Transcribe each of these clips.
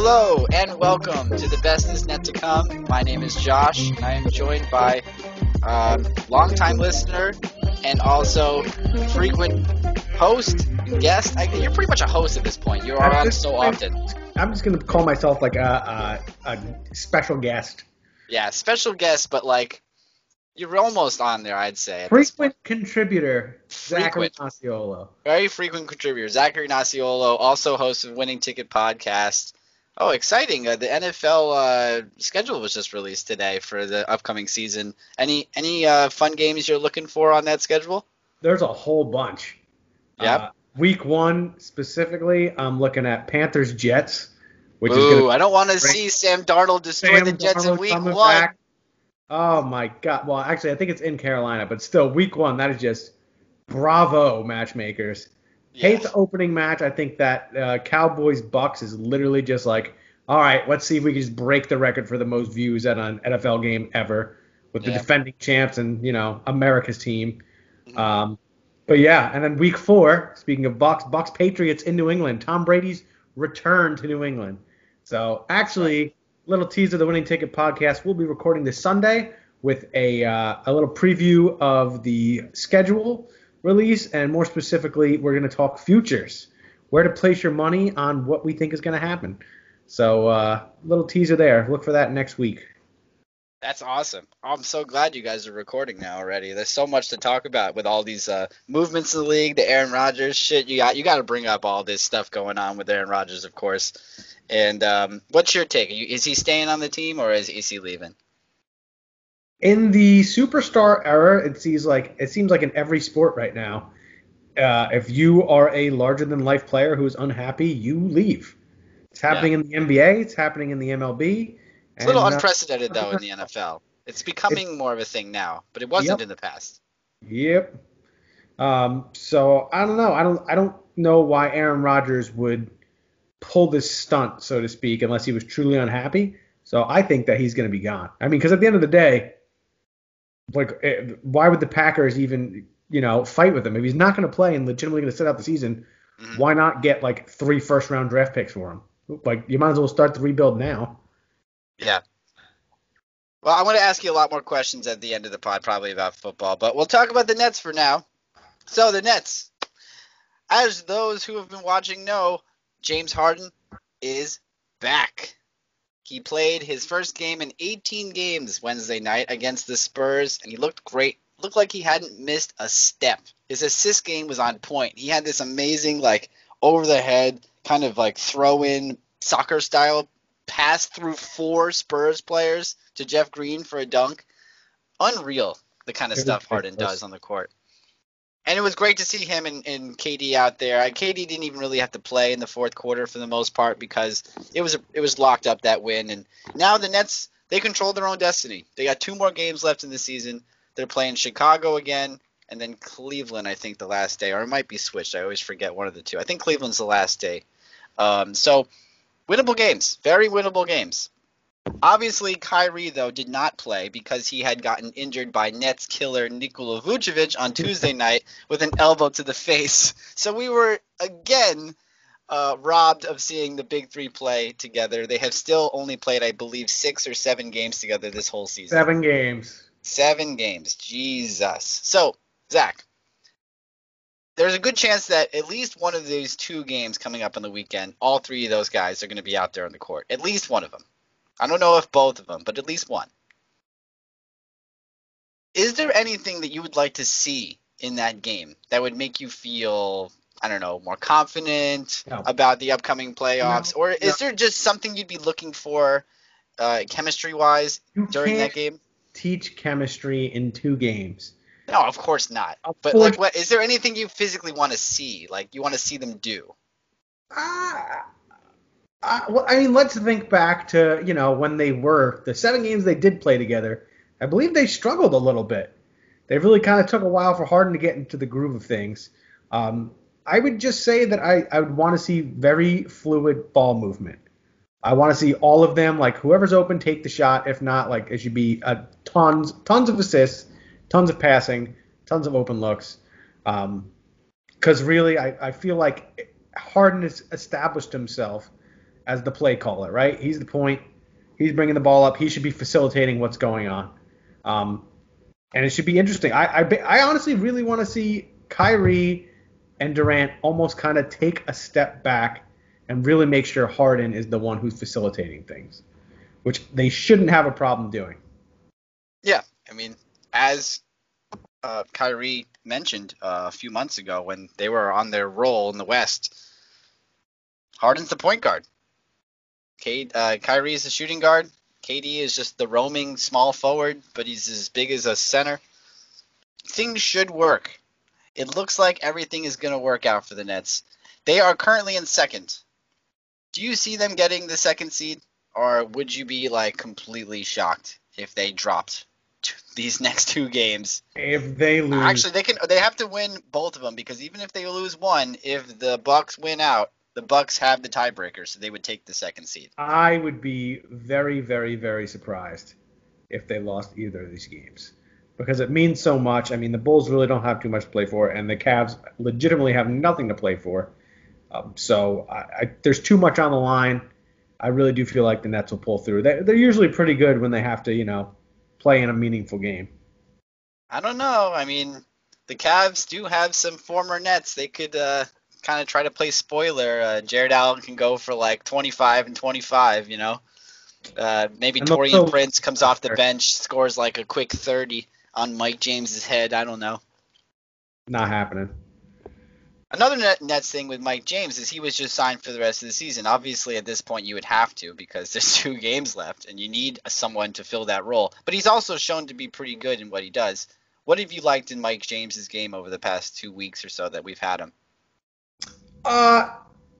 Hello and welcome to the best is yet to come. My name is Josh, and I am joined by um, longtime listener and also frequent host and guest. I, you're pretty much a host at this point. You are on so often. I'm just gonna call myself like a, a, a special guest, Yeah, special guest, but like you're almost on there. I'd say frequent contributor, Zachary Frequent. Osceola. very frequent contributor. Zachary Nocciolo, also host of Winning Ticket Podcast. Oh, exciting! Uh, the NFL uh, schedule was just released today for the upcoming season. Any any uh, fun games you're looking for on that schedule? There's a whole bunch. Yeah. Uh, week one specifically, I'm looking at Panthers Jets, which is Ooh, gonna I don't want to see Sam Darnold destroy Sam the Jets in Week One. back. Oh my god! Well, actually, I think it's in Carolina, but still, week one. That is just bravo, matchmakers. Yeah. Hate the opening match. I think that uh, Cowboys Bucks is literally just like, all right, let's see if we can just break the record for the most views at an NFL game ever with the defending champs and you know America's team. Mhm. Um, but yeah, and then week four. Speaking of Bucks, Bucks Patriots in New England. Tom Brady's return to New England. So actually, little teaser of the Winning Ticket podcast. We'll be recording this Sunday with a uh, a little preview of the schedule release, and more specifically, we're going to talk futures, where to place your money on what we think is going to happen. So, uh, little teaser there. Look for that next week. That's awesome. I'm so glad you guys are recording now already. There's so much to talk about with all these uh, movements in the league, the Aaron Rodgers shit. You got you got to bring up all this stuff going on with Aaron Rodgers, of course. And um, what's your take? Is he staying on the team or is, is he leaving? In the superstar era, it seems like it seems like in every sport right now, uh, if you are a larger than life player who is unhappy, you leave. It's happening in the NBA. It's happening in the MLB. It's a little and, uh, unprecedented though in the NFL. It's becoming more of a thing now, but it wasn't Yep. in the past. Yep. Um, so I don't know. I don't. I don't know why Aaron Rodgers would pull this stunt, so to speak, unless he was truly unhappy. So I think that he's going to be gone. I mean, because at the end of the day, like, eh, why would the Packers even, you know, fight with him if he's not going to play and legitimately going to sit out the season? Mhm. Why not get like three first round draft picks for him? Like, you might as well start the rebuild now. Yeah. Well, I'm going to ask you a lot more questions at the end of the pod, probably about football, but we'll talk about the Nets for now. So, the Nets, as those who have been watching know, James Harden is back. He played his first game in 18 games Wednesday night against the Spurs, and he looked great. Looked like he hadn't missed a step. His assist game was on point. He had this amazing, like, over the head, kind of like throw in soccer style pass through four Spurs players to Jeff Green for a dunk. Unreal, the kind of stuff Harden does on the court. And it was great to see him and, and KD out there. KD didn't even really have to play in the fourth quarter for the most part because it was it was locked up that win. And now the Nets they control their own destiny. They got two more games left in the season. They're playing Chicago again and then Cleveland. I think the last day, or it might be switched. I always forget one of the two. I think Cleveland's the last day. Um, so winnable games, very winnable games. Obviously, Kyrie though did not play because he had gotten injured by Nets killer Nikola Vucevic on Tuesday night with an elbow to the face. So we were again uh, robbed of seeing the big three play together. They have still only played, I believe, six or seven games together this whole season. Seven games. Seven games. Jesus. So, Zach, there's a good chance that at least one of these two games coming up on the weekend, all three of those guys are going to be out there on the court. At least one of them. I don't know if both of them, but at least one. Is there anything that you would like to see in that game that would make you feel, I don't know, more confident No. about the upcoming playoffs? No, or is there just something you'd be looking for uh, chemistry wise You during that game? teach chemistry in two games. No, of course not. Of But course- like, what is there anything you physically want to see? Like, you want to see them do? Ah, uh, well, I mean, let's think back to you know when they were the seven games they did play together. I believe they struggled a little bit. They really kind of took a while for Harden to get into the groove of things. Um, I would just say that I, I would want to see very fluid ball movement. I want to see all of them, like whoever's open, take the shot. If not, like it should be uh, tons, tons of assists, tons of passing, tons of open looks. Because really, I, I feel like Harden has established himself as the play caller, right? He's the point. He's bringing the ball up. He should be facilitating what's going on. Um, and it should be interesting. I, I, I honestly really want to see Kyrie and Durant almost kind of take a step back and really make sure Harden is the one who's facilitating things, which they shouldn't have a problem doing. Yeah, I mean, as uh, Kyrie mentioned uh, a few months ago when they were on their roll in the West, Harden's the point guard. K, uh, Kyrie is the shooting guard. KD is just the roaming small forward, but he's as big as a center. Things should work. It looks like everything is going to work out for the Nets. They are currently in second. Do you see them getting the second seed, or would you be like completely shocked if they dropped these next two games? If they lose, actually, they can. They have to win both of them because even if they lose one, if the Bucks win out, the Bucks have the tiebreaker, so they would take the second seed. I would be very, very, very surprised if they lost either of these games because it means so much. I mean, the Bulls really don't have too much to play for, and the Cavs legitimately have nothing to play for. Um, so I, I, there's too much on the line. I really do feel like the Nets will pull through. They, they're usually pretty good when they have to, you know, play in a meaningful game. I don't know. I mean, the Cavs do have some former Nets. They could uh, kind of try to play spoiler. Uh, Jarrett Allen can go for like 25 and 25, you know. Uh, maybe Taurean Prince comes off the bench, scores like a quick 30 on Mike James's head. I don't know. Not happening. Another net, Nets thing with Mike James is he was just signed for the rest of the season. Obviously, at this point, you would have to because there's two games left, and you need someone to fill that role. But he's also shown to be pretty good in what he does. What have you liked in Mike James's game over the past two weeks or so that we've had him? Uh,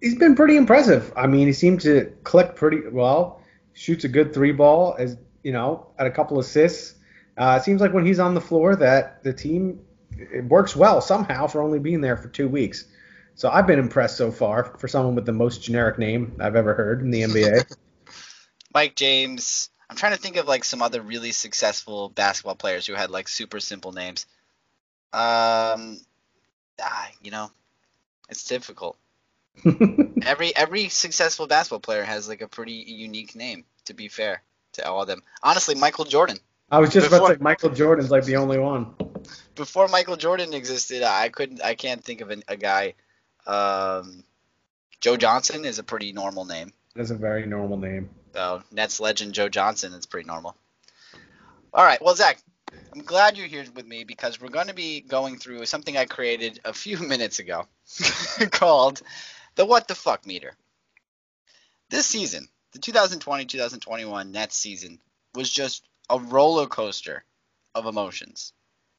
he's been pretty impressive. I mean, he seemed to click pretty well. Shoots a good three ball, as you know, at a couple assists. Uh, it seems like when he's on the floor, that the team it works well somehow for only being there for two weeks. So I've been impressed so far for someone with the most generic name I've ever heard in the NBA. Mike James. I'm trying to think of like some other really successful basketball players who had like super simple names. Um, ah, you know, it's difficult. every every successful basketball player has like a pretty unique name. To be fair to all of them, honestly, Michael Jordan. I was just before, about to say Michael Jordan's like the only one. Before Michael Jordan existed, I couldn't. I can't think of an, a guy. Um, Joe Johnson is a pretty normal name. That's a very normal name. So Nets legend Joe Johnson is pretty normal. All right, well Zach, I'm glad you're here with me because we're going to be going through something I created a few minutes ago called the What the Fuck meter. This season, the 2020 2021 Nets season, was just a roller coaster of emotions.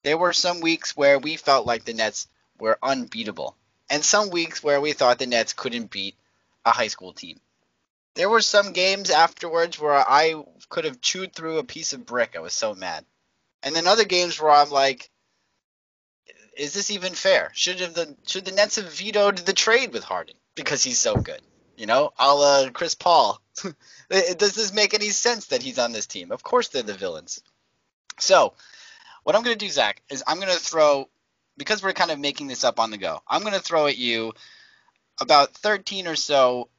There were some weeks where we felt like the Nets were unbeatable, and some weeks where we thought the Nets couldn't beat a high school team. There were some games afterwards where I could have chewed through a piece of brick. I was so mad. And then other games where I'm like, is this even fair? Should have the should the Nets have vetoed the trade with Harden because he's so good? You know, a la Chris Paul. Does this make any sense that he's on this team? Of course they're the villains. So, what I'm going to do, Zach, is I'm going to throw because we're kind of making this up on the go. I'm going to throw at you about 13 or so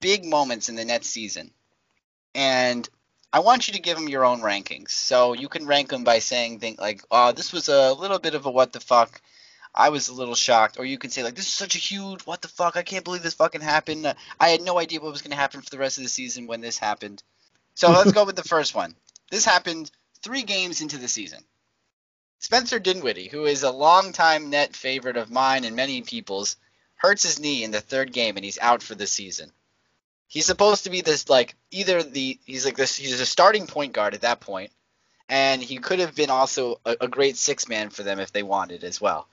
big moments in the Nets season, and I want you to give them your own rankings. So you can rank them by saying things like, "Oh, this was a little bit of a what the fuck." I was a little shocked, or you can say like, "This is such a huge what the fuck! I can't believe this fucking happened. I had no idea what was going to happen for the rest of the season when this happened." So let's go with the first one. This happened three games into the season. Spencer Dinwiddie, who is a longtime net favorite of mine and many people's, hurts his knee in the third game and he's out for the season. He's supposed to be this like either the he's like this he's a starting point guard at that point, and he could have been also a, a great six man for them if they wanted as well.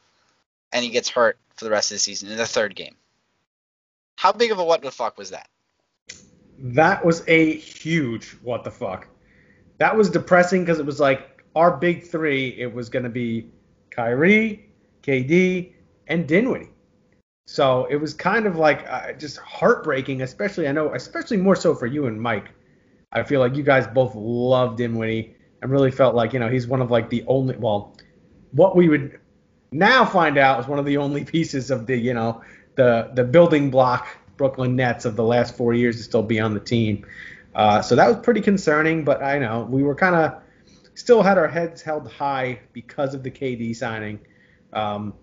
And he gets hurt for the rest of the season in the third game. How big of a what the fuck was that? That was a huge what the fuck. That was depressing because it was like our big three. It was going to be Kyrie, KD, and Dinwiddie. So it was kind of like uh, just heartbreaking, especially I know, especially more so for you and Mike. I feel like you guys both loved Dinwiddie and really felt like you know he's one of like the only well, what we would now find out is one of the only pieces of the you know the the building block Brooklyn Nets of the last four years to still be on the team. Uh, so that was pretty concerning, but I know we were kind of still had our heads held high because of the KD signing. Um,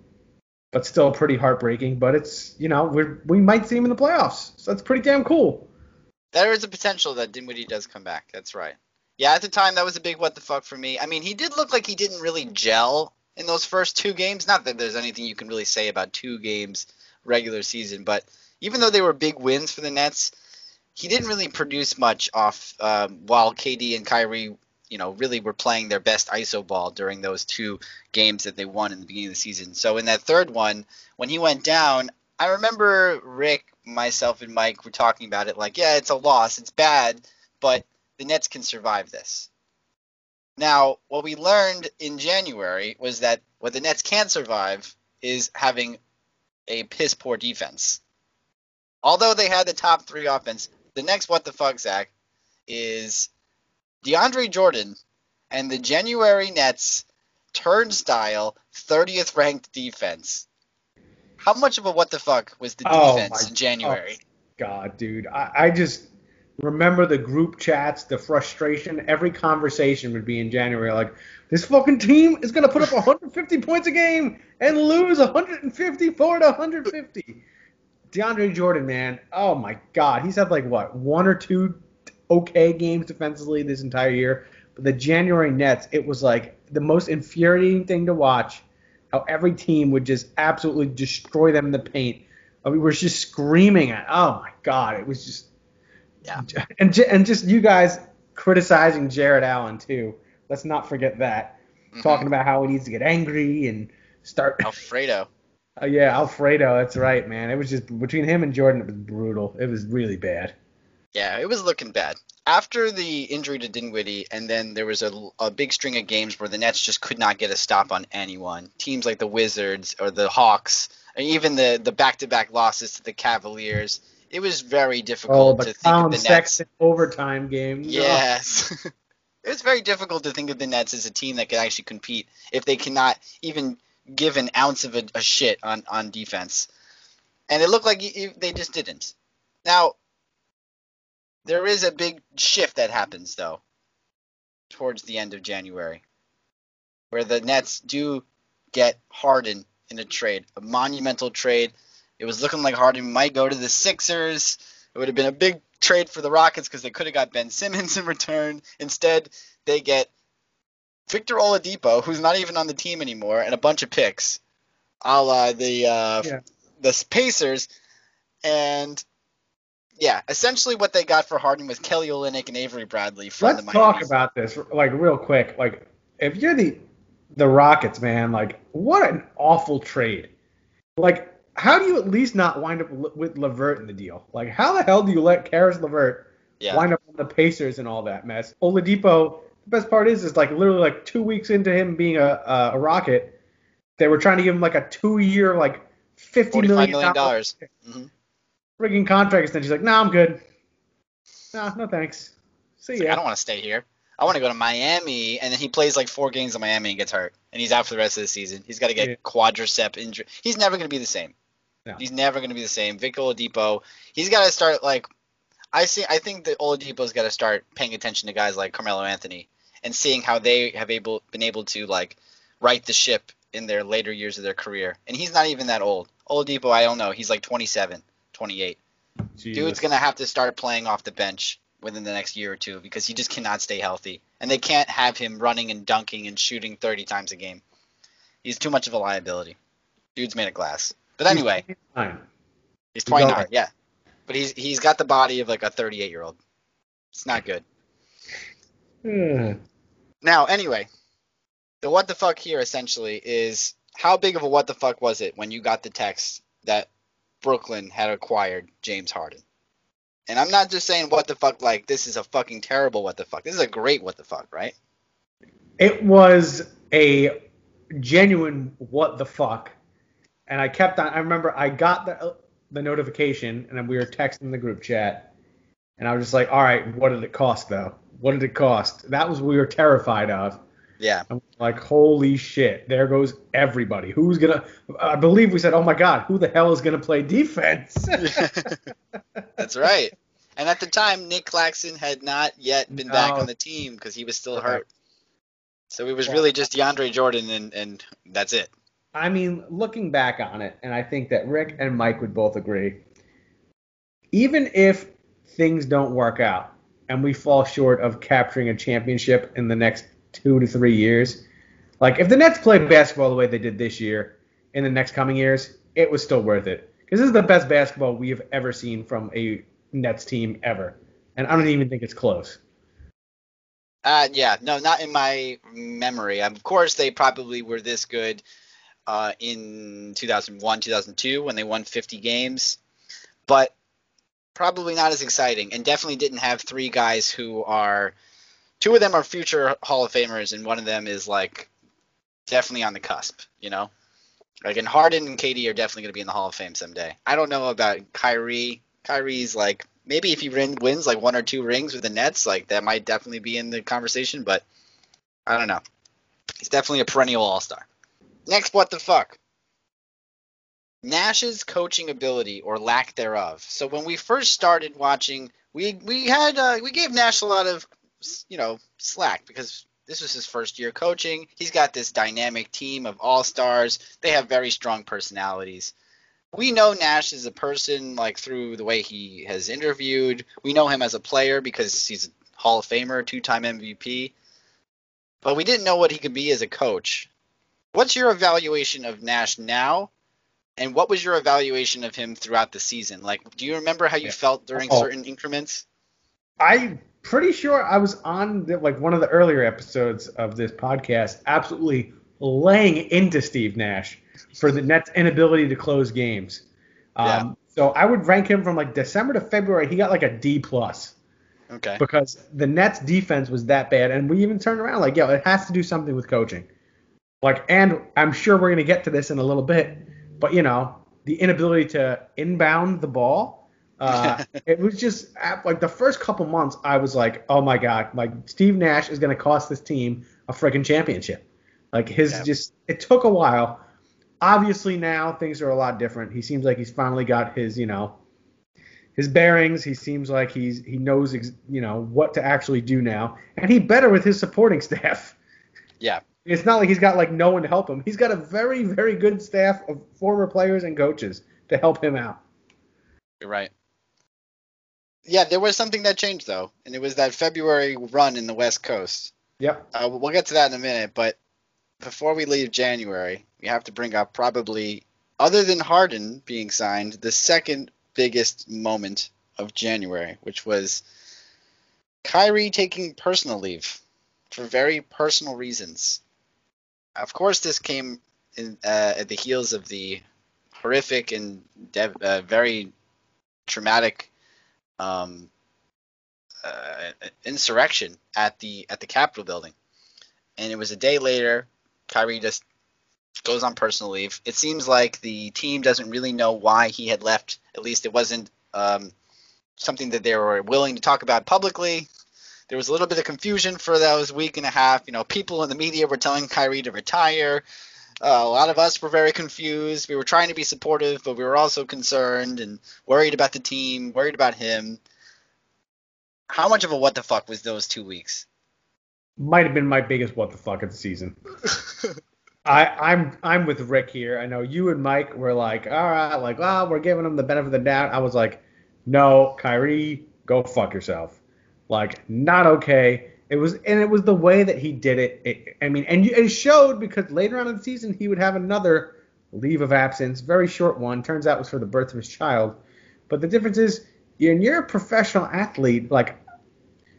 but still pretty heartbreaking. But it's you know we we might see him in the playoffs, so that's pretty damn cool. There is a potential that Dinwiddie does come back. That's right. Yeah, at the time that was a big what the fuck for me. I mean, he did look like he didn't really gel in those first two games. Not that there's anything you can really say about two games regular season, but even though they were big wins for the Nets, he didn't really produce much off um, while KD and Kyrie, you know, really were playing their best ISO ball during those two games that they won in the beginning of the season. So in that third one, when he went down, I remember Rick, myself, and Mike were talking about it like, yeah, it's a loss, it's bad, but the Nets can survive this. Now, what we learned in January was that what the Nets can survive is having a piss poor defense. Although they had the top three offense, the next what the fuck, Zach, is DeAndre Jordan and the January Nets turnstile 30th ranked defense. How much of a what the fuck was the Oh, defense my- in January? Oh God, dude, I, I just remember the group chats, the frustration. Every conversation would be in January like, this fucking team is gonna put up 150 points a game and lose 154 to 150. DeAndre Jordan, man, oh my God, he's had like what one or two okay games defensively this entire year. But the January Nets, it was like the most infuriating thing to watch. How every team would just absolutely destroy them in the paint. I mean, we were just screaming at. Oh my God, it was just. Yeah. And and just you guys criticizing Jarrett Allen too. Let's not forget that. Mhm. Talking about how he needs to get angry and start. Alfredo. Uh, yeah, Alfredo. That's right, man. It was just between him and Jordan. It was brutal. It was really bad. Yeah, it was looking bad. After the injury to Dinwiddie, and then there was a, a big string of games where the Nets just could not get a stop on anyone. Teams like the Wizards or the Hawks, and even the the back-to-back losses to the Cavaliers. It was very Oh, difficult the to think of the Nets. Overtime game. No. Yes. it was very difficult to think of the Nets as a team that could actually compete if they cannot even give an ounce of a, a shit on, on defense. And it looked like y- y- they just didn't. Now, there is a big shift that happens, though, towards the end of January, where the Nets do get Harden in a trade, a monumental trade. It was looking like Harden might go to the Sixers. It would have been a big trade for the Rockets because they could have got Ben Simmons in return. Instead, they get Victor Oladipo, who's not even on the team anymore, and a bunch of picks, a la the uh, Yeah. the Pacers, and yeah, essentially what they got for Harden was Kelly Olynyk and Avery Bradley from the. Let's the Miami. talk about this like real quick. Like, if you're the the Rockets, man, like what an awful trade. Like, how do you at least not wind up with LeVert in the deal? Like, how the hell do you let Caris LeVert yeah. wind up on the Pacers and all that mess? Oladipo. The best part is, is like literally like two weeks into him being a a, a Rocket, they were trying to give him like a two year like fifty million dollars. hmm friggin' contract extension. He's like, nah, I'm good. Nah, no thanks. See I don't want to stay here. I want to go to Miami, and then he plays like four games in Miami and gets hurt, and he's out for the rest of the season. He's got to get Yeah. quadricep injury. He's never going to be the same. No. He's never going to be the same. Victor Oladipo, he's got to start like. I see. I think that Oladipo's got to start paying attention to guys like Carmelo Anthony and seeing how they have able been able to like right the ship in their later years of their career. And he's not even that old. Oladipo, I don't know. He's like 27, 28. Jesus. Dude's gonna have to start playing off the bench within the next year or two because he just cannot stay healthy, and they can't have him running and dunking and shooting 30 times a game. He's too much of a liability. Dude's made of glass. But anyway, he's He's 29, right. yeah, but he's he's got the body of like a 38 year old. It's not good. Ugh. Now, anyway, the what the fuck here essentially is how big of a what the fuck was it when you got the text that Brooklyn had acquired James Harden? And I'm not just saying what the fuck like this is a fucking terrible what the fuck. This is a great what the fuck, right? It was a genuine what the fuck, and I kept on. I remember I got the the notification, and then we were texting the group chat, and I was just like, all right, what did it cost though? What did it cost? That was what we were terrified of. Yeah. I'm like, holy shit, there goes everybody. Who's gonna? I believe we said, oh my god, who the hell is gonna play defense? That's right. And at the time, Nick Claxton had not yet been back on the team because he was still Correct. hurt. So it was Yeah. really just DeAndre Jordan, and, and that's it. I mean, looking back on it, and I think that Rick and Mike would both agree, even if things don't work out and we fall short of capturing a championship in the next two to three years, like if the Nets played basketball the way they did this year in the next coming years, it was still worth it. Because this is the best basketball we have ever seen from a Nets team ever. And I don't even think it's close. Uh, yeah, no, not in my memory. Of course, they probably were this good uh, in 2001, 2002 when they won 50 games, but probably not as exciting, and definitely didn't have three guys who are. Two of them are future Hall of Famers, and one of them is like definitely on the cusp. You know, like and Harden and KD are definitely going to be in the Hall of Fame someday. I don't know about Kyrie. Kyrie's like maybe if he win, wins like one or two rings with the Nets, like that might definitely be in the conversation. But I don't know. He's definitely a perennial All Star. Next, what the fuck? Nash's coaching ability or lack thereof. So when we first started watching, we we had uh, we gave Nash a lot of you know slack because this was his first year coaching. He's got this dynamic team of all stars. They have very strong personalities. We know Nash is a person like through the way he has interviewed. We know him as a player because he's a Hall of Famer, two-time MVP. But we didn't know what he could be as a coach. What's your evaluation of Nash now? And what was your evaluation of him throughout the season? Like, do you remember how you Yeah. felt during Oh. certain increments? I'm pretty sure I was on the, like one of the earlier episodes of this podcast, absolutely laying into Steve Nash for the Nets' inability to close games. Um, Yeah. So I would rank him from like December to February. He got like a D plus Okay. because the Nets' defense was that bad, and we even turned around like, yo, it has to do something with coaching. Like, and I'm sure we're gonna get to this in a little bit, but you know, the inability to inbound the ball. Uh, it was just like the first couple months, I was like, oh my god, like Steve Nash is gonna cost this team a freaking championship. Like his Yeah. just, it took a while. Obviously now things are a lot different. He seems like he's finally got his, you know, his bearings. He seems like he's he knows, ex- you know, what to actually do now, and he better with his supporting staff. Yeah. It's not like he's got like no one to help him. He's got a very very good staff of former players and coaches to help him out. You're right. Yeah, there was something that changed though, and it was that February run in the West Coast. Yep. Uh, we'll get to that in a minute, but before we leave January, we have to bring up probably, other than Harden being signed, the second biggest moment of January, which was Kyrie taking personal leave for very personal reasons. Of course, this came in, uh, at the heels of the horrific and dev- uh, very traumatic um, uh, insurrection at the at the Capitol building, and it was a day later. Kyrie just goes on personal leave. It seems like the team doesn't really know why he had left. At least it wasn't um, something that they were willing to talk about publicly. There was a little bit of confusion for those week and a half. You know, people in the media were telling Kyrie to retire. Uh, a lot of us were very confused. We were trying to be supportive, but we were also concerned and worried about the team, worried about him. How much of a what the fuck was those two weeks? Might have been my biggest what the fuck of the season. I, I'm I'm with Rick here. I know you and Mike were like, all right, like, oh, we're giving him the benefit of the doubt. I was like, no, Kyrie, go fuck yourself. Like, not okay. It was, and it was the way that he did it. it I mean, and it showed because later on in the season he would have another leave of absence, very short one. Turns out it was for the birth of his child. But the difference is, when you're a professional athlete, like,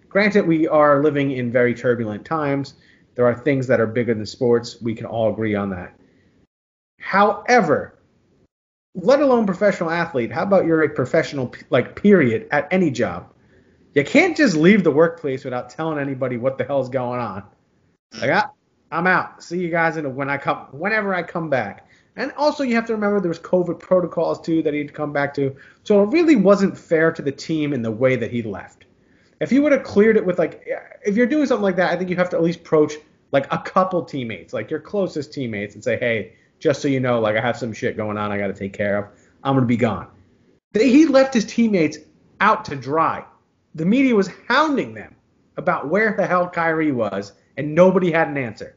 granted, we are living in very turbulent times. There are things that are bigger than sports. We can all agree on that. However, let alone professional athlete, how about you're a professional, like, period, at any job? You can't just leave the workplace without telling anybody what the hell's going on. Like, ah, I'm out. See you guys in a, when I come, whenever I come back. And also, you have to remember there was COVID protocols too that he'd come back to. So it really wasn't fair to the team in the way that he left. If you would have cleared it with like, if you're doing something like that, I think you have to at least approach like a couple teammates, like your closest teammates, and say, hey, just so you know, like I have some shit going on I got to take care of. I'm gonna be gone. They, he left his teammates out to dry. The media was hounding them about where the hell Kyrie was, and nobody had an answer.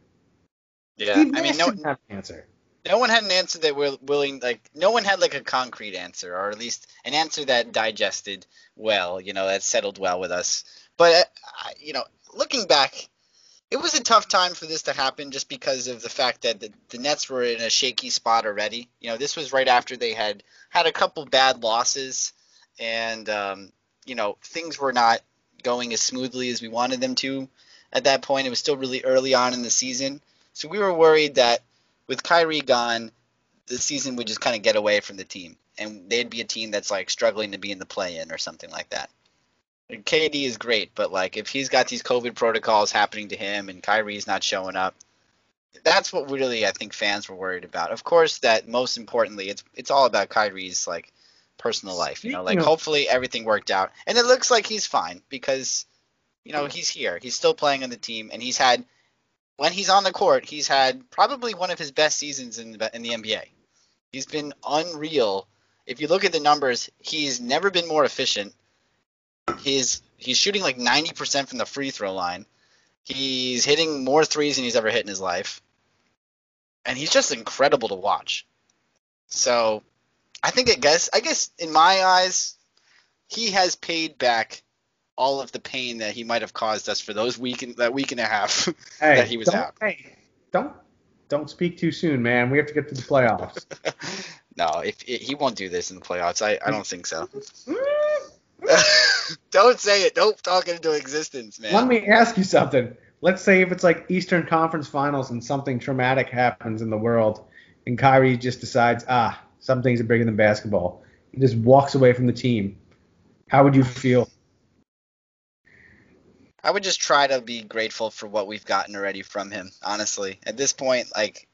Yeah, Steve I mean, no, didn't have an answer. no one had an answer that were willing, like, no one had like a concrete answer, or at least an answer that digested well, you know, that settled well with us. But uh, you know, looking back, it was a tough time for this to happen, just because of the fact that the, the Nets were in a shaky spot already. You know, this was right after they had had a couple bad losses, and um, you know, things were not going as smoothly as we wanted them to. At that point, it was still really early on in the season, so we were worried that with Kyrie gone, the season would just kind of get away from the team, and they'd be a team that's like struggling to be in the play-in or something like that. And KD is great, but like if he's got these COVID protocols happening to him and Kyrie's not showing up, that's what really I think fans were worried about. Of course, that most importantly, it's it's all about Kyrie's like personal life. You know, like hopefully everything worked out, and it looks like he's fine because you know he's here, he's still playing on the team, and he's had when he's on the court, he's had probably one of his best seasons in the in the NBA. He's been unreal. If you look at the numbers, he's never been more efficient. He's he's shooting like 90% from the free throw line. He's hitting more threes than he's ever hit in his life. And he's just incredible to watch. So, I think I guess I guess in my eyes, he has paid back all of the pain that he might have caused us for those week and, that week and a half Hey, that he was out. Hey, don't don't speak too soon, man. We have to get to the playoffs. no, if, if he won't do this in the playoffs, I, I don't think so. Don't say it. Don't talk it into existence, man. Let me ask you something. Let's say if it's like Eastern Conference Finals and something traumatic happens in the world, and Kyrie just decides, ah, some things are bigger than basketball. He just walks away from the team. How would you feel? I would just try to be grateful for what we've gotten already from him. Honestly, at this point, like,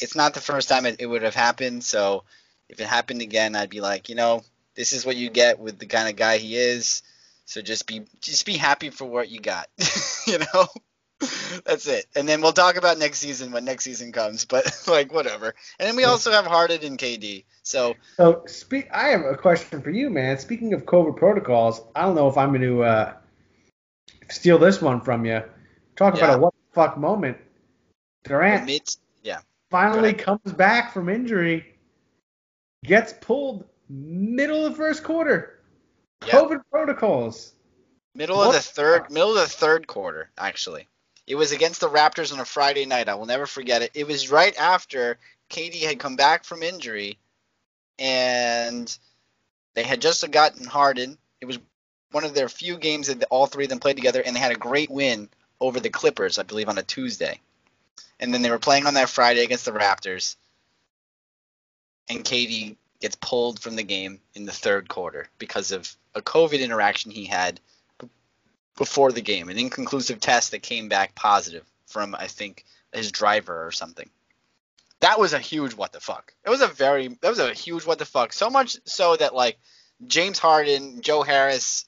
it's not the first time it, it would have happened. So, if it happened again, I'd be like, you know, this is what you get with the kind of guy he is. So just be just be happy for what you got. you know, that's it. And then we'll talk about next season when next season comes. But like, whatever. And then we also have Harden and KD. So So, speak. I have a question for you, man. Speaking of COVID protocols, I don't know if I'm going to uh, steal this one from you. Talk Yeah. about a what the fuck moment. Durant mid, yeah. finally comes back from injury, gets pulled middle of the first quarter. Yeah. COVID protocols. Middle What of the third, middle of the third quarter, actually. It was against the Raptors on a Friday night. I will never forget it. It was right after KD had come back from injury, and they had just gotten Harden. It was one of their few games that all three of them played together, and they had a great win over the Clippers, I believe, on a Tuesday. And then they were playing on that Friday against the Raptors, and KD gets pulled from the game in the third quarter because of a COVID interaction he had before the game, an inconclusive test that came back positive from I think his driver or something. That was a huge what the fuck. It was a very that was a huge what the fuck. So much so that like James Harden, Joe Harris,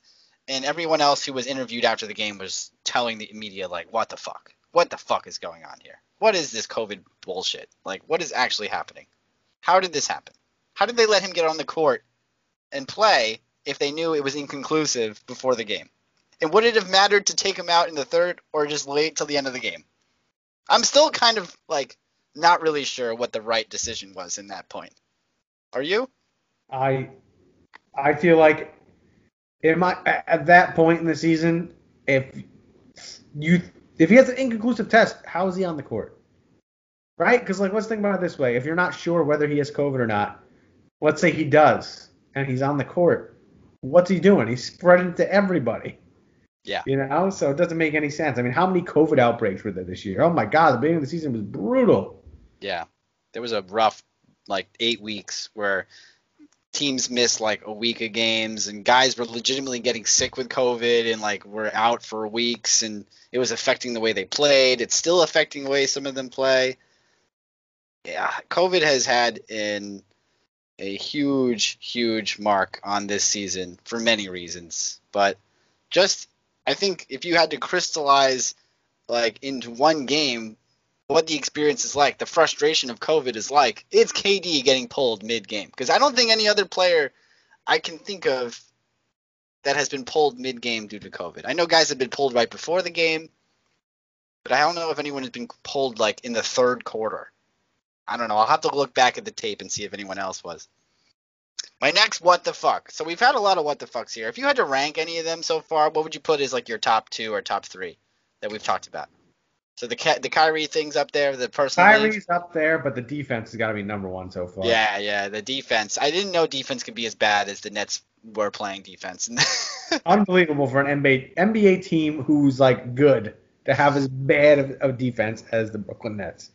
and everyone else who was interviewed after the game was telling the media like what the fuck? What the fuck is going on here? What is this COVID bullshit? Like what is actually happening? How did this happen? How did they let him get on the court and play if they knew it was inconclusive before the game? And would it have mattered to take him out in the third or just wait till the end of the game? I'm still kind of like not really sure what the right decision was in that point. Are you? I I feel like in my at at that point in the season, if you if he has an inconclusive test, how is he on the court? Right? Because like let's think about it this way: if you're not sure whether he has COVID or not, let's say he does and he's on the court, what's he doing? He's spreading it to everybody. Yeah. You know, so it doesn't make any sense. I mean, how many COVID outbreaks were there this year? Oh my God, the beginning of the season was brutal. Yeah. There was a rough like eight weeks where teams missed like a week of games and guys were legitimately getting sick with COVID and like were out for weeks and it was affecting the way they played. It's still affecting the way some of them play. Yeah, COVID has had an a huge, huge mark on this season for many reasons. But just I think if you had to crystallize like into one game what the experience is like, the frustration of COVID is like, it's KD getting pulled mid game. Because I don't think any other player I can think of that has been pulled mid game due to COVID. I know guys have been pulled right before the game, but I don't know if anyone has been pulled like in the third quarter. I don't know. I'll have to look back at the tape and see if anyone else was. My next what the fuck. So we've had a lot of what the fucks here. If you had to rank any of them so far, what would you put as like your top two or top three that we've talked about? So the the Kyrie thing's up there, the personal. Kyrie's league. up there, but the defense has got to be number one so far. Yeah, yeah, the defense. I didn't know defense could be as bad as the Nets were playing defense. Unbelievable for an NBA NBA team who's like good to have as bad of, of defense as the Brooklyn Nets.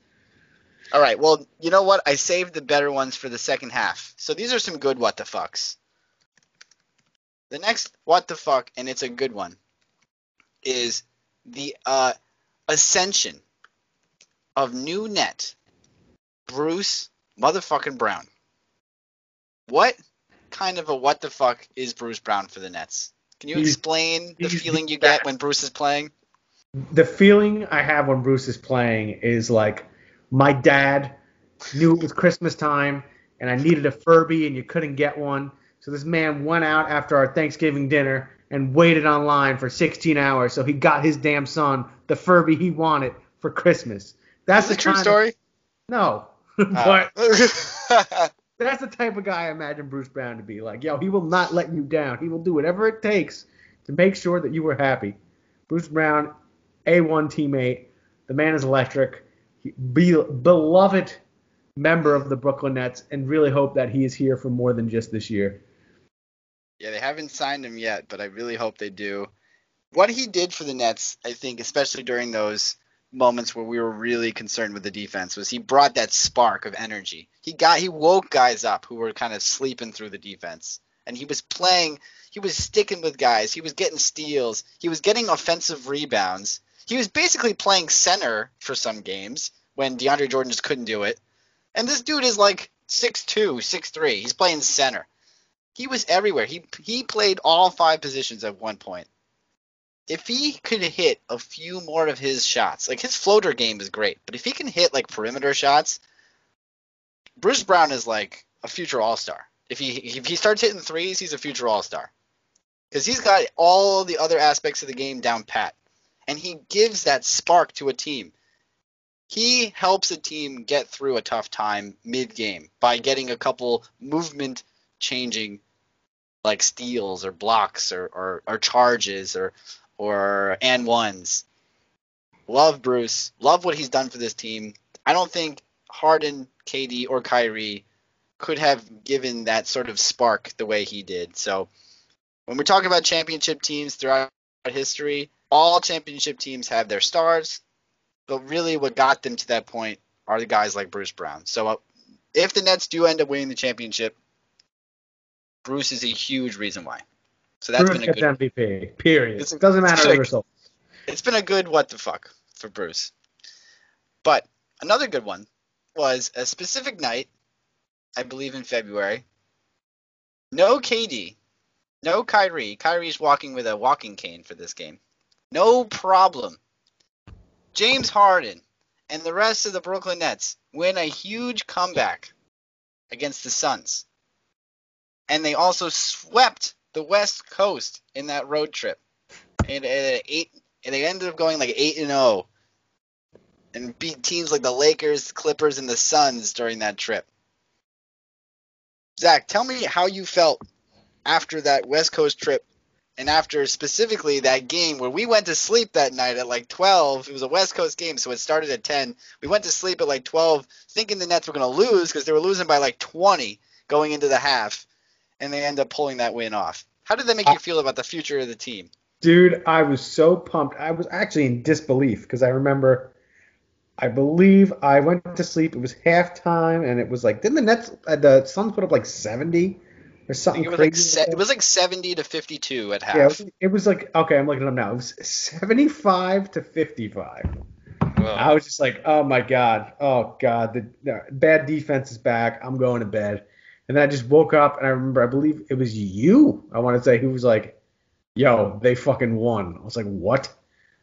All right, well, you know what? I saved the better ones for the second half. So these are some good what the fucks. The next what the fuck, and it's a good one, is the uh, ascension of new net Bruce motherfucking Brown. What kind of a what the fuck is Bruce Brown for the Nets? Can you He's- explain the he's feeling you get when Bruce is playing? The feeling I have when Bruce is playing is like my dad knew it was Christmas time and I needed a Furby and you couldn't get one. So this man went out after our Thanksgiving dinner and waited online for 16 hours so he got his damn son the Furby he wanted for Christmas. That's the a true kind of- story? no. Oh. but that's the type of guy I imagine Bruce Brown to be. Like, yo, he will not let you down. He will do whatever it takes to make sure that you are happy. Bruce Brown, A1 teammate. The man is electric. Be, beloved member of the Brooklyn Nets, and really hope that he is here for more than just this year. Yeah, they haven't signed him yet, but I really hope they do. What he did for the Nets, I think, especially during those moments where we were really concerned with the defense, was he brought that spark of energy. He got he woke guys up who were kind of sleeping through the defense. And he was playing he was sticking with guys, he was getting steals, he was getting offensive rebounds. He was basically playing center for some games when DeAndre Jordan just couldn't do it. And this dude is like 6'2, 6'3. He's playing center he was everywhere. He he played all five positions at one point. If he could hit a few more of his shots, like his floater game is great, but if he can hit like perimeter shots, Bruce Brown is like a future All Star. If he if he starts hitting threes, he's a future All Star because he's got all the other aspects of the game down pat, and he gives that spark to a team. He helps a team get through a tough time mid game by getting a couple movement changing like steals or blocks or, or, or charges or or and ones. Love Bruce. Love what he's done for this team. I don't think Harden, KD, or Kyrie could have given that sort of spark the way he did. So when we're talking about championship teams throughout history, all championship teams have their stars, but really what got them to that point are the guys like Bruce Brown. So uh, if the Nets do end up winning the championship, Bruce is a huge reason why. So that's Bruce been a gets good. MVP. Period. It's a- Doesn't matter the like- result. It's been a good what the fuck for Bruce. But another good one was a specific night, I believe in February. No KD, no Kyrie. Kyrie's walking with a walking cane for this game. No problem. James Harden and the rest of the Brooklyn Nets win a huge comeback against the Suns. And they also swept the West Coast in that road trip. And uh, eight, and they ended up going like eight and zero, and beat teams like the Lakers, Clippers, and the Suns during that trip. Zach, tell me how you felt after that West Coast trip, and after specifically that game where we went to sleep that night at like 12. It was a West Coast game, so it started at 10. We went to sleep at like 12, thinking the Nets were going to lose because they were losing by like 20 going into the half, and they end up pulling that win off. How did that make you feel about the future of the team? Dude, I was so pumped. I was actually in disbelief because I remember, I believe I went to sleep. It was halftime, and it was like, didn't the Nets, uh, the Suns put up like 70 something it was like se- it was like 70 to 52 at half. yeah, it was, it was like, okay, I'm looking it up now. It was 75 to 55. Well, I was just like, oh my god, oh god, the, bad defense is back. I'm going to bed. And then I just woke up and I remember, I believe it was you. I want to say who was like, yo, they fucking won. I was like, what?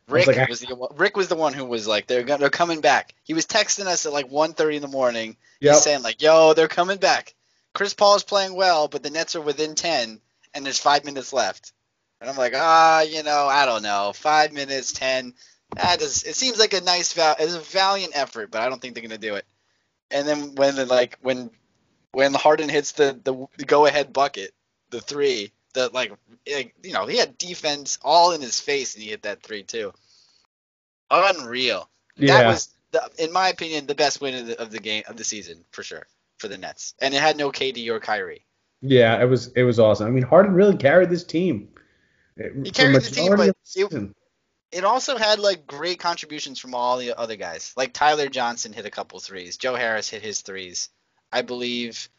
Rick like, was the Rick was the one who was like they're gonna, they're coming back. He was texting us at like 1:30 in the morning. Yep. He's saying like, "Yo, they're coming back. Chris Paul is playing well, but the Nets are within 10 and there's 5 minutes left." And I'm like, "Ah, you know, I don't know. 5 minutes, 10. That is it seems like a nice val- it's a valiant effort, but I don't think they're going to do it." And then when the, like when when Harden hits the the go ahead bucket, the 3, the like, like you know, he had defense all in his face and he hit that 3 too. Unreal. yeah. That was, the, in my opinion, the best win of the, of the game of the season for sure for the Nets, and it had no KD or Kyrie. Yeah, it was it was awesome. I mean, Harden really carried this team. He carried the team, but it- It also had like great contributions from all the other guys. Like Tyler Johnson hit a couple threes. Joe Harris hit his threes. I believe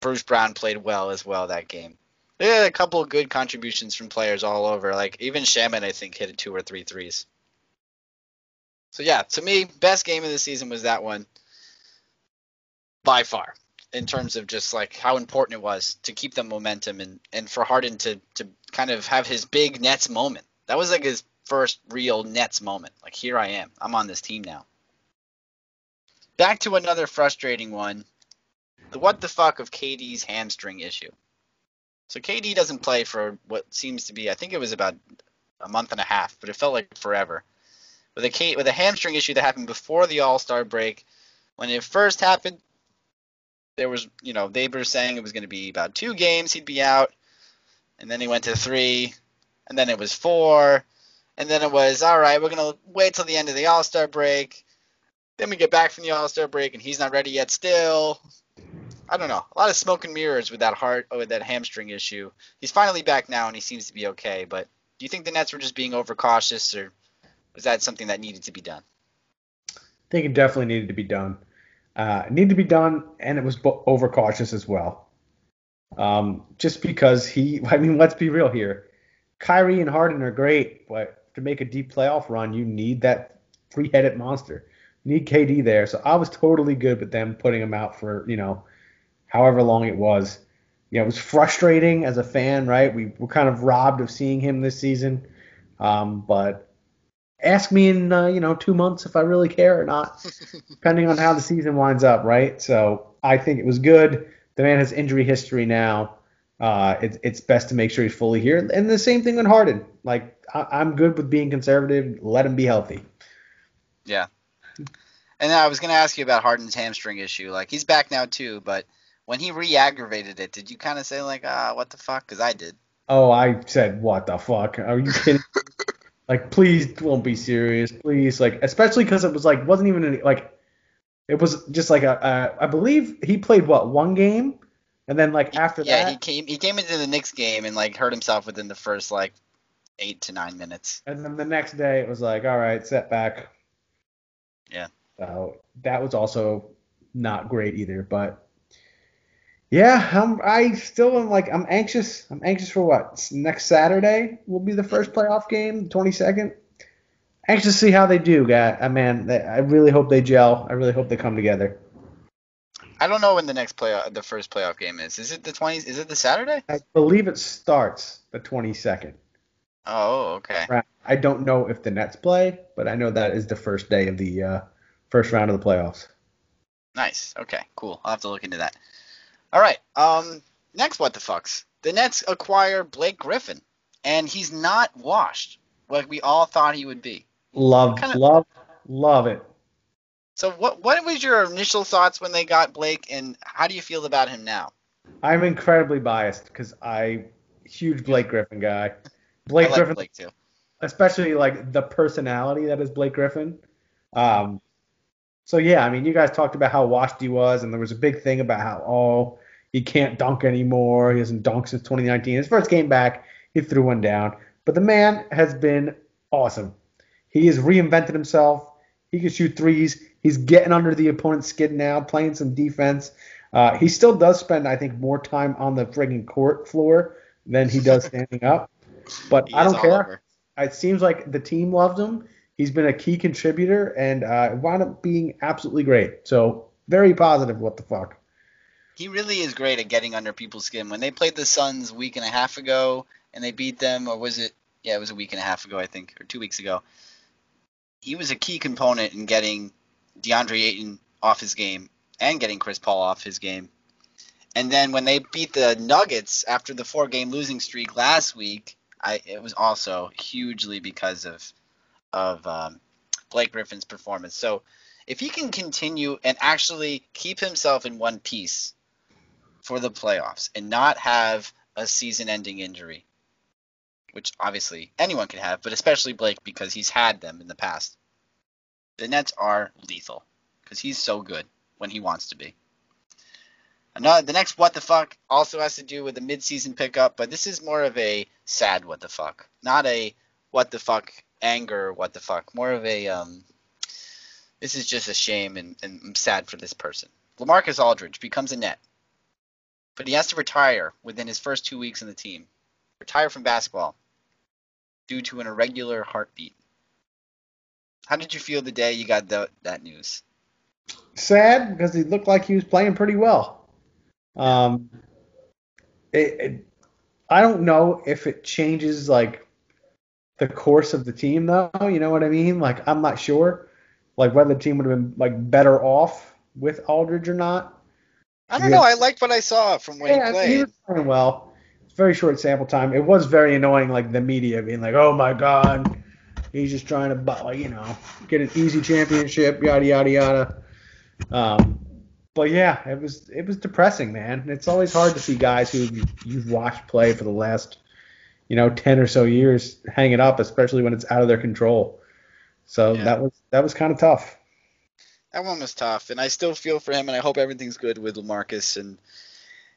Bruce Brown played well as well that game. They had a couple of good contributions from players all over. Like even Shamet, I think, hit two or three threes. So yeah, to me, best game of the season was that one by far in terms of just like how important it was to keep the momentum and, and for Harden to, to kind of have his big Nets moment. That was like his first real Nets moment. Like here I am. I'm on this team now. Back to another frustrating one. The what the fuck of KD's hamstring issue. So KD doesn't play for what seems to be I think it was about a month and a half, but it felt like forever. With a with a hamstring issue that happened before the All-Star break, when it first happened, there was, you know, they were saying it was going to be about two games he'd be out, and then he went to three, and then it was four, and then it was all right. We're going to wait till the end of the All Star break. Then we get back from the All Star break, and he's not ready yet. Still, I don't know. A lot of smoke and mirrors with that heart, with that hamstring issue. He's finally back now, and he seems to be okay. But do you think the Nets were just being overcautious, or was that something that needed to be done? I think it definitely needed to be done. Uh, it needed to be done, and it was overcautious as well. Um, just because he, I mean, let's be real here. Kyrie and Harden are great, but to make a deep playoff run, you need that three-headed monster. You need KD there. So I was totally good with them putting him out for, you know, however long it was. You know, it was frustrating as a fan, right? We were kind of robbed of seeing him this season. Um, but ask me in, uh, you know, two months if I really care or not depending on how the season winds up, right? So I think it was good. The man has injury history now. Uh, it, it's best to make sure he's fully here. And the same thing with Harden. Like I, I'm good with being conservative. Let him be healthy. Yeah. And I was going to ask you about Harden's hamstring issue. Like he's back now too, but when he re-aggravated it, did you kind of say like, ah, what the fuck? Because I did. Oh, I said, what the fuck? Are you kidding? like, please don't be serious, please. Like, especially because it was like wasn't even any, like it was just like a, a I believe he played what one game, and then like after yeah, that, he came he came into the Knicks game and like hurt himself within the first like eight to nine minutes. And then the next day it was like, all right, setback. Yeah. So that was also not great either. But yeah, I'm, I still am like I'm anxious. I'm anxious for what next Saturday will be the first playoff game, 22nd. Anxious to see how they do, guy. Uh, man, they, I really hope they gel. I really hope they come together. I don't know when the next playoff the first playoff game is. Is it the twenty? Is it the Saturday? I believe it starts the 22nd. Oh, okay. I don't know if the Nets play, but I know that is the first day of the uh, first round of the playoffs. Nice. Okay, cool. I'll have to look into that. All right. Um, next, what the fucks? The Nets acquire Blake Griffin, and he's not washed like we all thought he would be. Love, Kinda- love, love it. So, what what was your initial thoughts when they got Blake, and how do you feel about him now? I'm incredibly biased because I huge Blake Griffin guy. Blake I like Griffin, Blake too. especially like the personality that is Blake Griffin. Um, so yeah, I mean, you guys talked about how washed he was, and there was a big thing about how oh he can't dunk anymore. He hasn't dunked since 2019. His first game back, he threw one down, but the man has been awesome. He has reinvented himself. He can shoot threes. He's getting under the opponent's skin now, playing some defense. Uh, he still does spend, I think, more time on the frigging court floor than he does standing up. But He I don't care. over. It seems like the team loved him. He's been a key contributor and uh, wound up being absolutely great. So very positive. What the fuck? He really is great at getting under people's skin. When they played the Suns a week and a half ago, and they beat them, or was it? Yeah, it was a week and a half ago, I think, or two weeks ago. he was a key component in getting DeAndre Ayton off his game and getting Chris Paul off his game. And then when they beat the Nuggets after the four game losing streak last week, I it was also hugely because of of um, Blake Griffin's performance. So if he can continue and actually keep himself in one piece for the playoffs and not have a season ending injury, which obviously anyone can have, but especially Blake because he's had them in the past. The Nets are lethal because he's so good when he wants to be. Another, the next what the fuck also has to do with the midseason pickup, but this is more of a sad what the fuck, not a what the fuck anger what the fuck, more of a um. This is just a shame and, and I'm sad for this person. LaMarcus Aldridge becomes a net, but he has to retire within his first two weeks in the team. Retire from basketball due to an irregular heartbeat. How did you feel the day you got the, that news? Sad because he looked like he was playing pretty well. Um, it, it, I don't know if it changes like the course of the team though. You know what I mean? Like I'm not sure, like whether the team would have been like better off with Aldridge or not. I don't know. I liked what I saw from when yeah, he played. he was playing well. It's very short sample time. It was very annoying, like the media being like, "Oh my God, he's just trying to, like, you know, get an easy championship, yada yada yada." Um, but yeah, it was it was depressing, man. It's always hard to see guys who you've watched play for the last, you know, ten or so years hang it up, especially when it's out of their control. So Yeah. that was that was kind of tough. That one was tough, and I still feel for him, and I hope everything's good with Lamarcus. And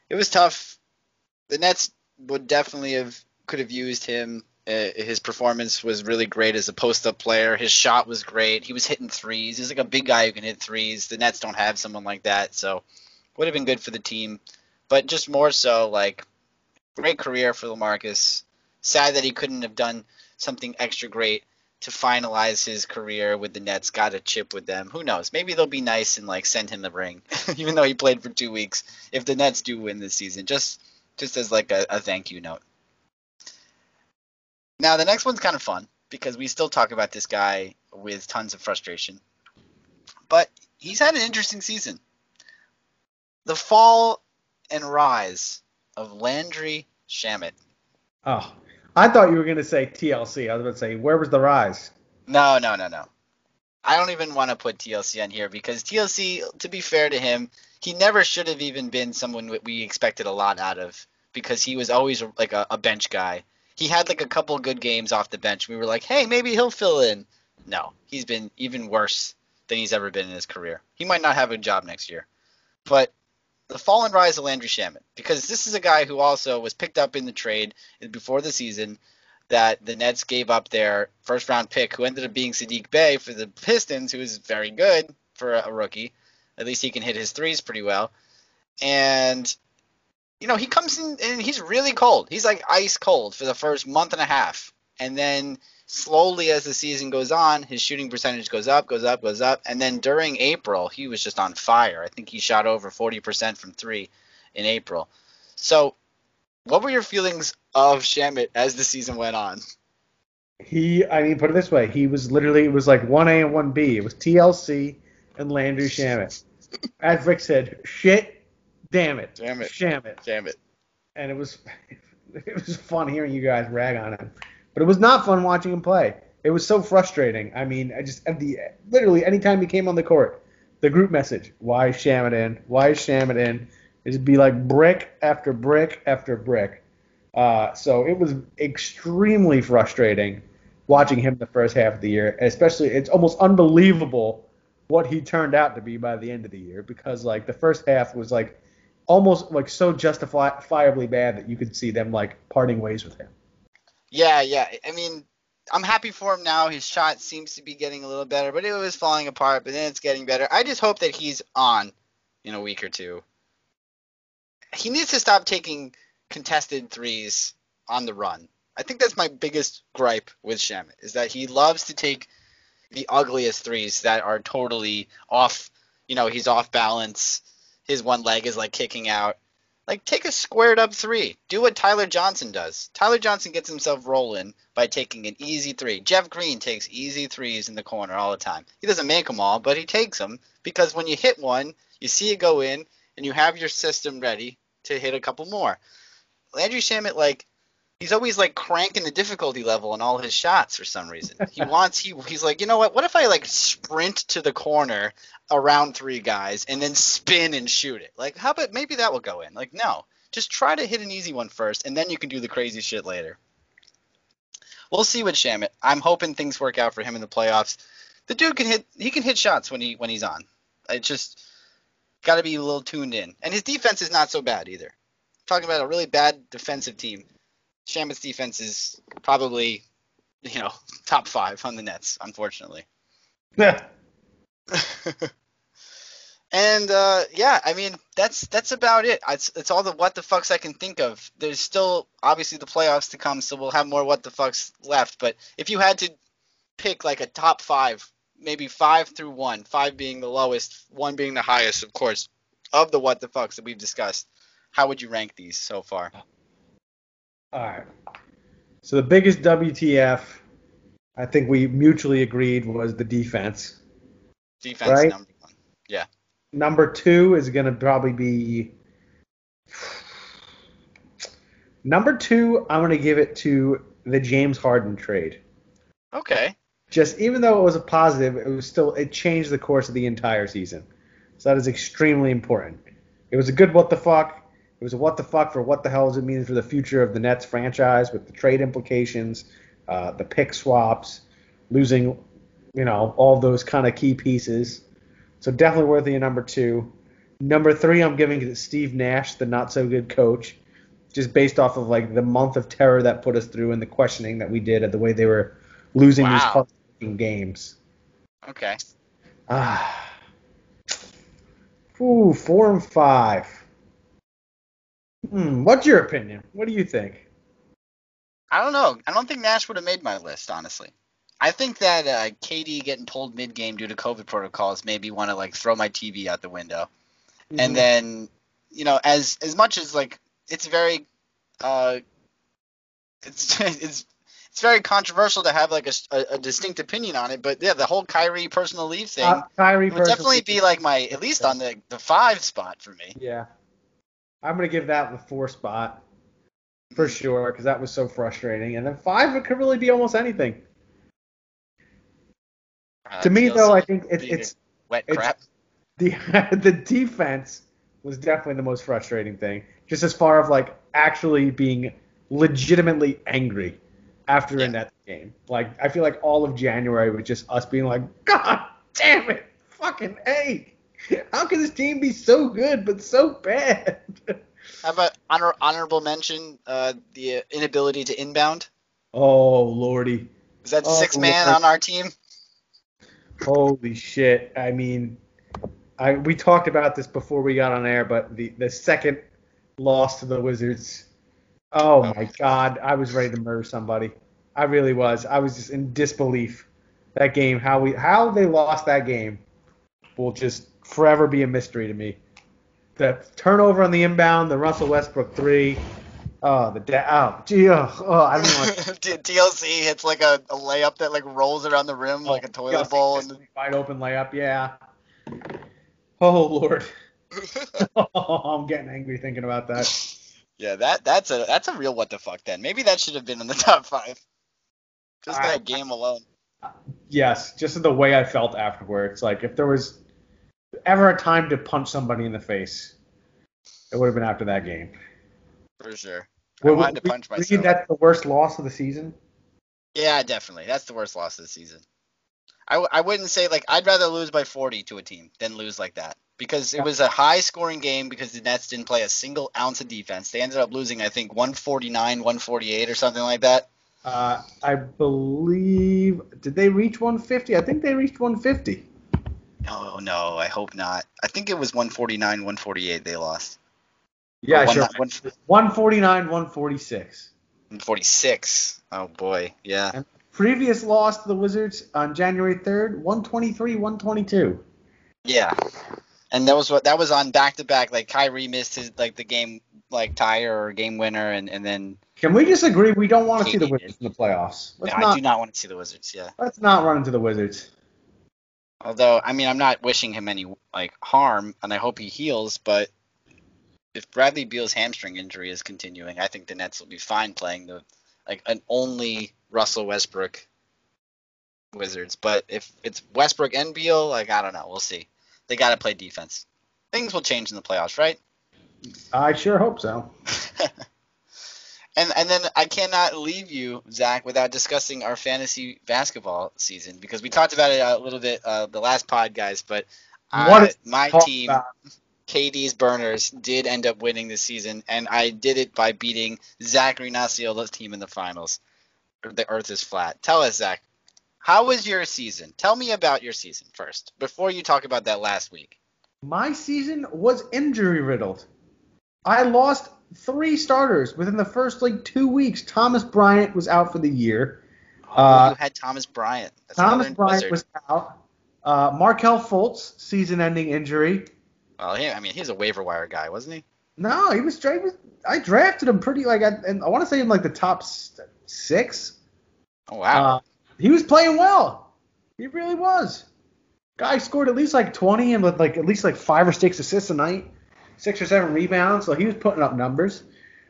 it was tough. The Nets would definitely have could have used him. Uh, his performance was really great as a post-up player. His shot was great. He was hitting threes. He's like a big guy who can hit threes. The Nets don't have someone like that, so would have been good for the team. But just more so, like great career for Lamarcus. Sad that he couldn't have done something extra great to finalize his career with the Nets, got a chip with them. Who knows? Maybe they'll be nice and like send him the ring, even though he played for two weeks. If the Nets do win this season, just just as like a, a thank you note. Now the next one's kind of fun because we still talk about this guy with tons of frustration, but he's had an interesting season. The fall and rise of Landry Shamet. Oh, I thought you were gonna say TLC. I was going to say, where was the rise? No, no, no, no. I don't even want to put TLC on here because TLC, to be fair to him, he never should have even been someone we expected a lot out of because he was always like a, a bench guy. He had like a couple good games off the bench. We were like, hey, maybe he'll fill in. No, he's been even worse than he's ever been in his career. He might not have a job next year. But the fall and rise of Landry Shamet, because this is a guy who also was picked up in the trade before the season that the Nets gave up their first round pick, who ended up being Sadiq Bey for the Pistons, who is very good for a rookie. At least he can hit his threes pretty well. And, you know, he comes in and he's really cold. He's like ice cold for the first month and a half. And then slowly as the season goes on, his shooting percentage goes up, goes up, goes up. And then during April, he was just on fire. I think he shot over 40% from three in April. So, what were your feelings of Shamet as the season went on? He, I mean, put it this way, he was literally it was like one A and one B. It was TLC and Landry Shamet. As Rick said, shit, damn it, Damn it. Shamet. Damn it. and it was it was fun hearing you guys rag on him, but it was not fun watching him play. It was so frustrating. I mean, I just at the literally anytime he came on the court, the group message, "Why is Shamet in? Why is Shamet in?" It'd be like brick after brick after brick. Uh, so it was extremely frustrating watching him the first half of the year. Especially, it's almost unbelievable what he turned out to be by the end of the year because like the first half was like almost like so justifiably bad that you could see them like parting ways with him. Yeah, yeah. I mean, I'm happy for him now. His shot seems to be getting a little better, but it was falling apart, but then it's getting better. I just hope that he's on in a week or two. He needs to stop taking contested threes on the run. I think that's my biggest gripe with Shamet is that he loves to take the ugliest threes that are totally off. You know, he's off balance. His one leg is like kicking out. Like take a squared up three. Do what Tyler Johnson does. Tyler Johnson gets himself rolling by taking an easy three. Jeff Green takes easy threes in the corner all the time. He doesn't make them all, but he takes them because when you hit one, you see it go in, and you have your system ready to hit a couple more. Landry Shamet, like he's always like cranking the difficulty level on all his shots for some reason. He wants he he's like, you know what? What if I like sprint to the corner around three guys and then spin and shoot it? Like, how about maybe that will go in? Like, no, just try to hit an easy one first, and then you can do the crazy shit later. We'll see with Shamet. I'm hoping things work out for him in the playoffs. The dude can hit. He can hit shots when he when he's on. It just got to be a little tuned in, and his defense is not so bad either. Talking about a really bad defensive team. Shamet's defense is probably, you know, top five on the Nets, unfortunately. Yeah. and uh, yeah, I mean that's that's about it. It's, it's all the what the fucks I can think of. There's still obviously the playoffs to come, so we'll have more what the fucks left. But if you had to pick like a top five, maybe five through one, five being the lowest, one being the highest, of course, of the what the fucks that we've discussed, how would you rank these so far? All right. So the biggest WTF, I think we mutually agreed was the defense. Defense Right. number one. Yeah. Number two is going to probably be. Number two, I'm going to give it to the James Harden trade. Okay. Just even though it was a positive, it was still it changed the course of the entire season. So that is extremely important. It was a good what the fuck. It was a what the fuck for what the hell does it mean for the future of the Nets franchise with the trade implications, uh, the pick swaps, losing, you know, all those kind of key pieces. So definitely worthy of number two. Number three, I'm giving it to Steve Nash, the not so good coach, just based off of like the month of terror that put us through and the questioning that we did at the way they were losing these Wow. heartbreaking games. Okay. Ah. Ooh, four and five. Hmm, what's your opinion? What do you think? I don't know. I don't think Nash would have made my list, honestly. I think that uh, KD getting pulled mid game due to COVID protocols made me want to like throw my TV out the window. Mm-hmm. And then, you know, as as much as like it's very, uh, it's it's it's very controversial to have like a a distinct opinion on it. But yeah, the whole Kyrie personal leave thing uh, Kyrie would definitely be like my at least on the the five spot for me. Yeah, I'm gonna give that the four spot for sure because that was so frustrating. And then five, it could really be almost anything. Uh, to me, though, I think it's it's wet it's- crap. the the defense was definitely the most frustrating thing. Just as far of like actually being legitimately angry after Yeah. a Nets game. Like I feel like all of January was just us being like, God damn it, fucking a. How can this team be so good but so bad? How about honor, honorable mention uh, the inability to inbound? oh lordy, Is that Oh, six man Lord. on our team? holy shit! I mean, I we talked about this before we got on air, but the the second loss to the Wizards. Oh Oh. my God, I was ready to murder somebody. I really was. I was just in disbelief. That game, how we how they lost that game, will just forever be a mystery to me. The turnover on the inbound, the Russell Westbrook three. Oh, the da- oh, gee, oh, oh, I don't T- TLC hits like a, a layup that like rolls around the rim like a oh, toilet bowl. And wide open layup. Yeah. Oh Lord. oh, I'm getting angry thinking about that. yeah, that that's a that's a real what the fuck then. Maybe that should have been in the top five. Just I- that game alone. Yes, just the way I felt afterwards. Like if there was ever a time to punch somebody in the face, it would have been after that game. For sure. I Would- wanted to would punch myself. think that's the worst loss of the season? Yeah, definitely. That's the worst loss of the season. I, w- I wouldn't say like I'd rather lose by 40 to a team than lose like that because it Yeah. was a high scoring game because the Nets didn't play a single ounce of defense. They ended up losing I think 149, 148 or something like that. Uh, I believe did they reach 150? I think they reached 150. Oh no, I hope not. I think it was 149, 148 they lost. Yeah, one- sure. one- 149, 146. 146. Oh boy, yeah. Previous loss to the Wizards on January 3rd, 123, 122. Yeah. And that was what that was on back to back. Like Kyrie missed his like the game like tire or game winner, and and then Can we just agree we don't want to see the Wizards in the playoffs? Let's I not do not want to see the Wizards. Yeah. let's not run into the Wizards. Although I mean I'm not wishing him any like harm, and I hope he heals, but. If Bradley Beal's hamstring injury is continuing, I think the Nets will be fine playing the like an only Russell Westbrook Wizards. But if it's Westbrook and Beal, like I don't know, we'll see. They got to play defense. Things will change in the playoffs, right? I sure hope so. and and then I cannot leave you, Zach, without discussing our fantasy basketball season because we talked about it a little bit uh, the last pod, guys. But uh, my team, about- KD's Burners, did end up winning this season, and I did it by beating Zachary Nocciolo's team in the finals. The Earth is flat. Tell us, Zach, how was your season? Tell me about your season first, before you talk about that last week. My season was injury riddled. I lost three starters within the first like two weeks. Thomas Bryant was out for the year. Uh, you had Thomas Bryant. That's Thomas Bryant was out. Uh, Markelle Fultz, season-ending injury. Well, yeah, I mean, he's a waiver wire guy, wasn't he? No, he was, he was I drafted him pretty like, I, and I want to say in like the top six. Oh wow. Uh, he was playing well. He really was. Guy scored at least like 20 and with like at least like five or six assists a night, six or seven rebounds. So he was putting up numbers.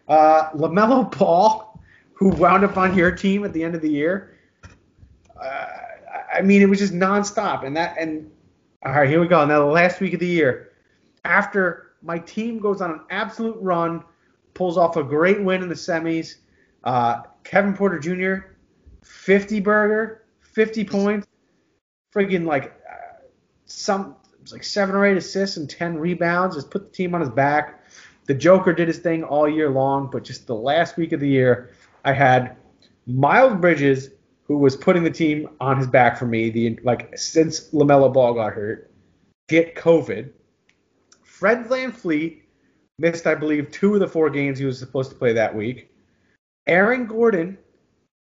Uh, Lamelo Ball, who wound up on your team at the end of the year. Uh, I- mean, it was just nonstop. And that and all right, here we go. Now the last week of the year, after my team goes on an absolute run, pulls off a great win in the semis. Uh, Kevin Porter Jr. 50 burger, 50 points, friggin' like uh, some was like seven or eight assists and 10 rebounds. Just put the team on his back. The Joker did his thing all year long, but just the last week of the year, I had Miles Bridges, who was putting the team on his back for me, the like since Lamelo Ball got hurt, get COVID. Fred VanVleet missed, I believe, two of the four games he was supposed to play that week. Aaron Gordon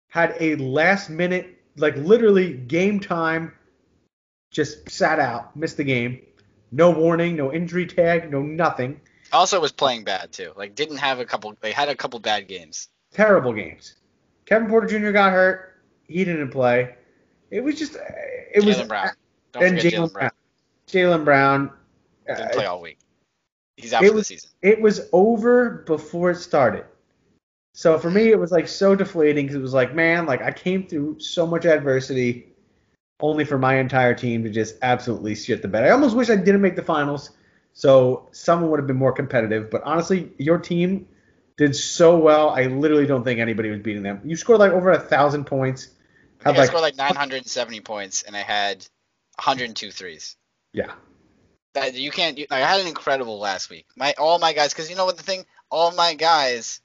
had a last minute, like literally game time, just sat out, missed the game. No warning, no injury tag, no nothing. Also was playing bad too. Like didn't have a couple. They had a couple bad games. Terrible games. Kevin Porter Jr. got hurt. He didn't play. It was just, it was. Jaylen Brown. Don't forget Jaylen Brown. Jaylen Brown. Didn't uh, play all week. He's out it for the was- season. it was over before it started. So for me, it was like so deflating because it was like, man, like I came through so much adversity, only for my entire team to just absolutely shit the bed. I almost wish I didn't make the finals, so someone would have been more competitive. But honestly, your team did so well. I literally don't think anybody was beating them. You scored like over a thousand points. I think I scored like 970 points and I had 102 threes. yeah, That you can't. You, I had an incredible last week. My all my guys, because you know what the thing, all my guys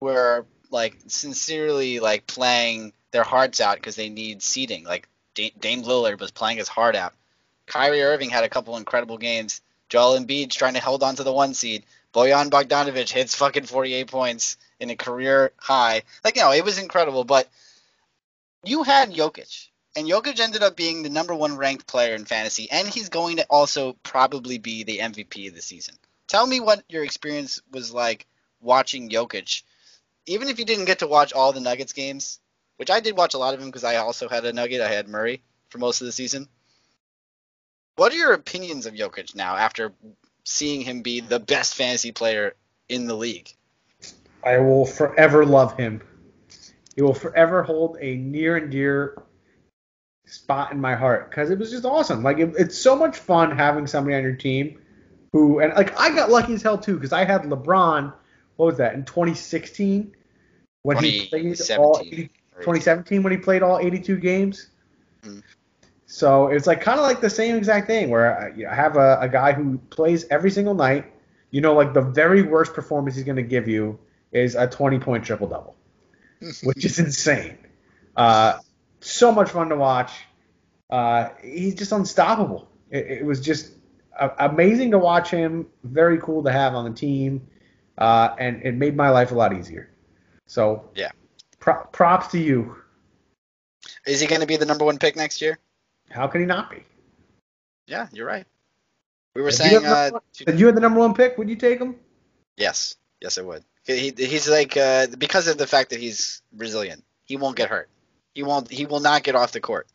were like sincerely like playing their hearts out because they need seeding. Like Da- Dame Lillard was playing his heart out. Kyrie Irving had a couple incredible games. Joel Embiid's trying to hold on to the one seed. Bojan Bogdanovic hits fucking 48 points in a career high. Like you know, it was incredible. But you had Jokic, and Jokic ended up being the number one ranked player in fantasy, and he's going to also probably be the MVP of the season. Tell me what your experience was like watching Jokic, even if you didn't get to watch all the Nuggets games, which I did watch a lot of him because I also had a Nugget. I had Murray for most of the season. What are your opinions of Jokic now after seeing him be the best fantasy player in the league? I will forever love him. He will forever hold a near and dear spot in my heart because it was just awesome. Like it, it's so much fun having somebody on your team who and like I got lucky as hell too because I had LeBron. What was that in 2016 when he played all 2017. 80, 2017 when he played all 82 games. Mhm. So it's like kind of like the same exact thing where I, you know, I have a, a guy who plays every single night. You know, like the very worst performance he's going to give you is a 20 point triple double, which is insane. Uh, so much fun to watch. Uh, he's just unstoppable. It, it was just uh, amazing to watch him. Very cool to have on the team, uh, and it made my life a lot easier. So Yeah. Pro- props to you. Is he going to be the number one pick next year? How can he not be? Yeah, you're right. We were If you saying, the uh, If you had the number one pick, would you take him? yes, Yes, it would. He, he's like uh, because of the fact that he's Brazilian, he won't get hurt. He won't. He will not get off the court.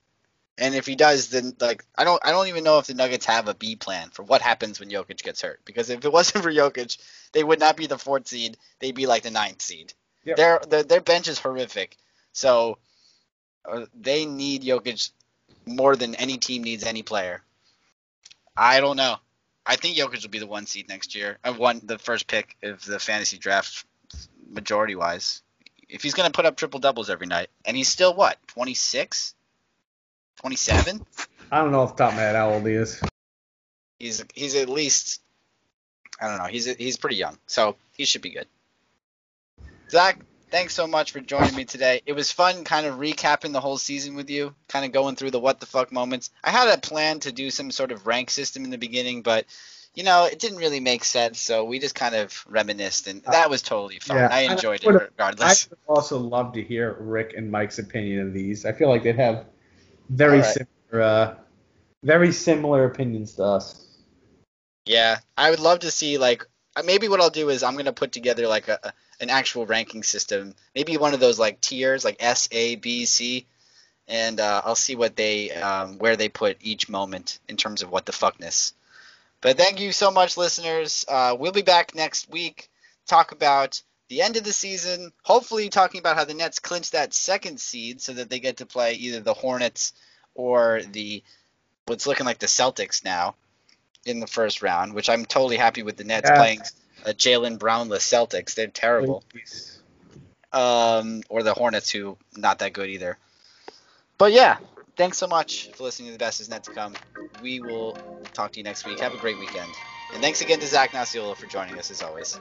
And if he does, then like I don't. I don't even know if the Nuggets have a B plan for what happens when Jokic gets hurt. Because if it wasn't for Jokic, they would not be the fourth seed. They'd be like the ninth seed. Yep. Their, their their bench is horrific. So uh, they need Jokic more than any team needs any player. I don't know. I think Jokic will be the one seed next year. I won the first pick of the fantasy draft majority wise. If he's going to put up triple doubles every night, and he's still what, 26? 27? I don't know off the top of my head how old he is. He's he's at least I don't know. He's he's pretty young, so he should be good. Zach, thanks so much for joining me today. It was fun kind of recapping the whole season with you, kind of going through the what the fuck moments. I had a plan to do some sort of rank system in the beginning, but you know, it didn't really make sense, so we just kind of reminisced, and that was totally fun. Yeah, I I enjoyed it would've- I would also love to hear Rick and Mike's opinion of these. I feel like they'd have very right. similar, uh, very similar opinions to us. Yeah, I would love to see like uh, maybe what I'll do is I'm gonna put together like a, a- an actual ranking system, maybe one of those like tiers like S, A, B, C, and uh, I'll see what they um, where they put each moment in terms of what the fuckness. But thank you so much, listeners. Uh, we'll be back next week. Talk about the end of the season. Hopefully, talking about how the Nets clinch that second seed so that they get to play either the Hornets or the what's looking like the Celtics now in the first round, which I'm totally happy with the Nets Yeah. playing uh, Jaylen Brownless Celtics. They're terrible. Um, or the Hornets, who not that good either. But yeah, thanks so much for listening to the best is Net to come. We will talk to you next week. Have a great weekend, and thanks again to Zach Nocciolo for joining us as always.